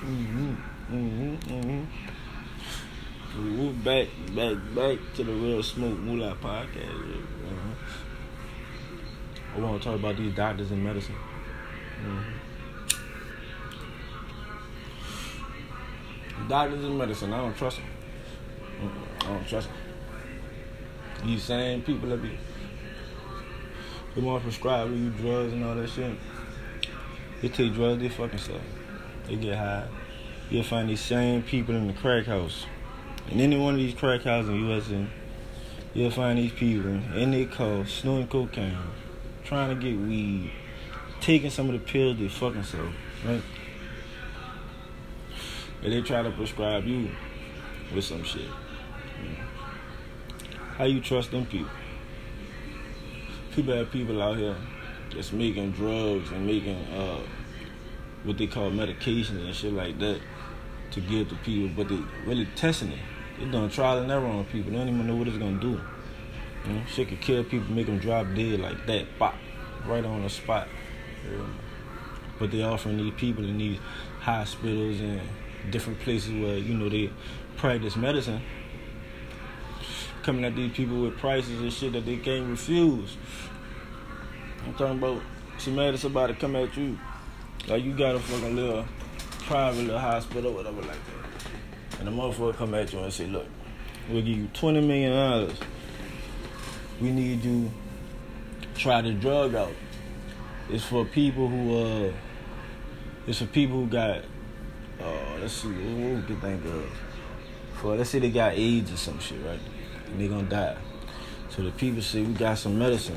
Mm-hmm. Mm-hmm. Mm-hmm. We back, back, back to the real smoke moolah podcast. Uh-huh. I want to talk about these doctors in medicine. Mm-hmm. Doctors in medicine, I don't trust them. I don't trust them. These same people that be they want to prescribe you drugs and all that shit. They take drugs, they fucking sell. They get high. You'll find these same people in the crack house. In any one of these crack houses in the USA, you'll find these people in their car snorting cocaine, trying to get weed, taking some of the pills they fucking sell, right? And they try to prescribe you with some shit. How you trust them people? People have people out here that's making drugs and making uh, what they call medications and shit like that to give to people, but they really testing it. They're doing trial and error on people. They don't even know what it's gonna do. You know, shit could kill people, make them drop dead like that, pop, right on the spot. Yeah. But they offering these people in these hospitals and different places where you know they practice medicine coming at these people with prices and shit that they can't refuse. I'm talking about she mad at somebody come at you. Like you got a fucking little private little hospital whatever like that. And the motherfucker come at you and say, look, we'll give you twenty million dollars. We need you try the drug out. It's for people who uh it's for people who got uh let's see what we can think of. For let's say they got AIDS or some shit, right? and they're gonna die. So the people say we got some medicine,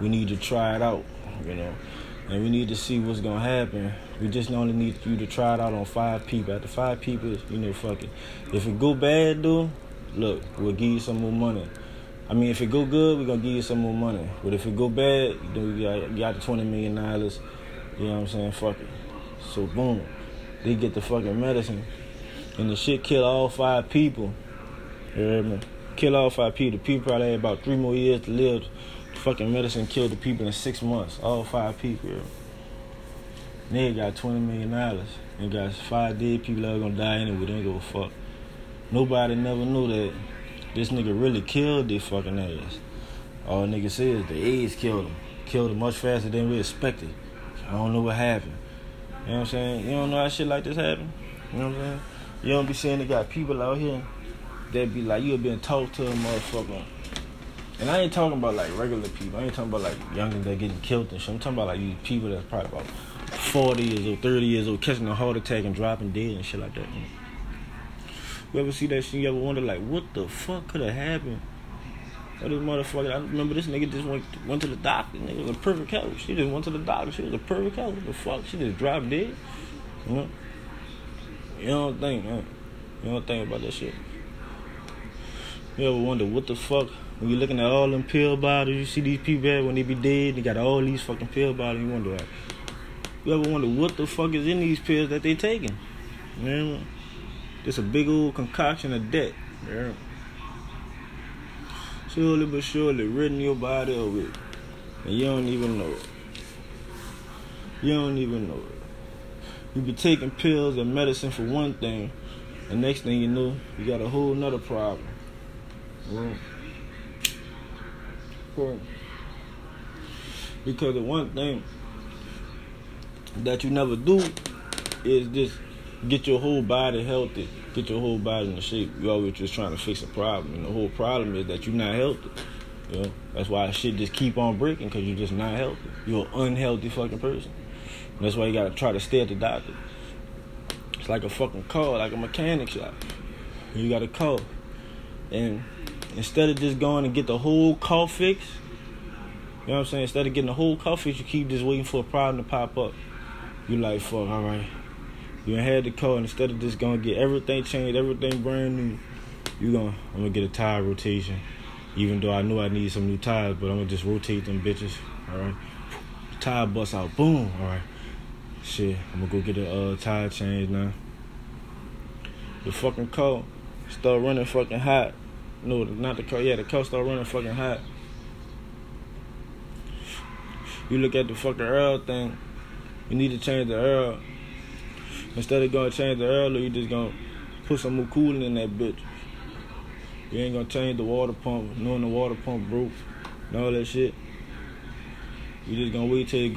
we need to try it out, you know, and we need to see what's gonna happen. We just only need you to try it out on five people. After five people, you know, fuck it. If it go bad, though, look, we'll give you some more money. I mean, if it go good, we're gonna give you some more money. But if it go bad, then we got, you got the twenty million dollars. You know what I'm saying? Fuck it. So boom, they get the fucking medicine, and the shit kill all five people. You hear me? kill all five people. The people probably had about three more years to live. Fucking medicine killed the people in six months. All five people. Nigga got twenty million dollars and got five dead people that are gonna die anyway. They ain't give a fuck. Nobody never knew that this nigga really killed their fucking ass. All nigga says the AIDS killed him. Killed him much faster than we expected. I don't know what happened. You know what I'm saying? You don't know how shit like this happen? You know what I'm saying? You don't be saying they got people out here that be like you been talked to a motherfucker. And I ain't talking about like regular people. I ain't talking about like youngins that getting killed and shit. I'm talking about like these people that's probably about 40 years old, 30 years old, catching a heart attack and dropping dead and shit like that. You ever see that shit? You ever wonder like what the fuck could have happened? Or this motherfucker, I remember this nigga just went went to the doctor. Nigga was a perfect health. She just went to the doctor. She was a perfect health. What the fuck? She just dropped dead. You know? You don't think, man. You don't think about that shit. You ever wonder what the fuck when you're looking at all them pill bottles, you see these people when they be dead, they got all these fucking pill bottles. You wonder, like, you ever wonder what the fuck is in these pills that they taking? Man, it's a big old concoction of debt. Yeah. Slowly but surely, ridding your body of it, and you don't even know it. You don't even know it. You be taking pills and medicine for one thing, and next thing you know, you got a whole nother problem. Well, because the one thing that you never do is just get your whole body healthy, get your whole body in shape. You always just trying to fix a problem, and the whole problem is that you're not healthy. You know, that's why shit just keep on breaking because you're just not healthy. You're an unhealthy fucking person. And that's why you gotta try to stay at the doctor. It's like a fucking car, like a mechanic shop. You gotta call, and instead of just going and get the whole car fixed, you know what I'm saying? Instead of getting the whole car fixed, you keep just waiting for a problem to pop up. You like, fuck, all right. You had the car, and instead of just gonna get everything changed, everything brand new, you gonna, I'm gonna get a tire rotation. Even though I knew I need some new tires, but I'm gonna just rotate them bitches, all right? Tire bust out, boom, all right. Shit, I'm gonna go get a uh, tire change now. The fucking car start running fucking hot no, not the car. Yeah, the car start running fucking hot. You look at the fucking oil thing. You need to change the oil. Instead of gonna change the oil, you just gonna put some more coolant in that bitch. You ain't gonna change the water pump, knowing the water pump broke and all that shit. You just gonna wait till it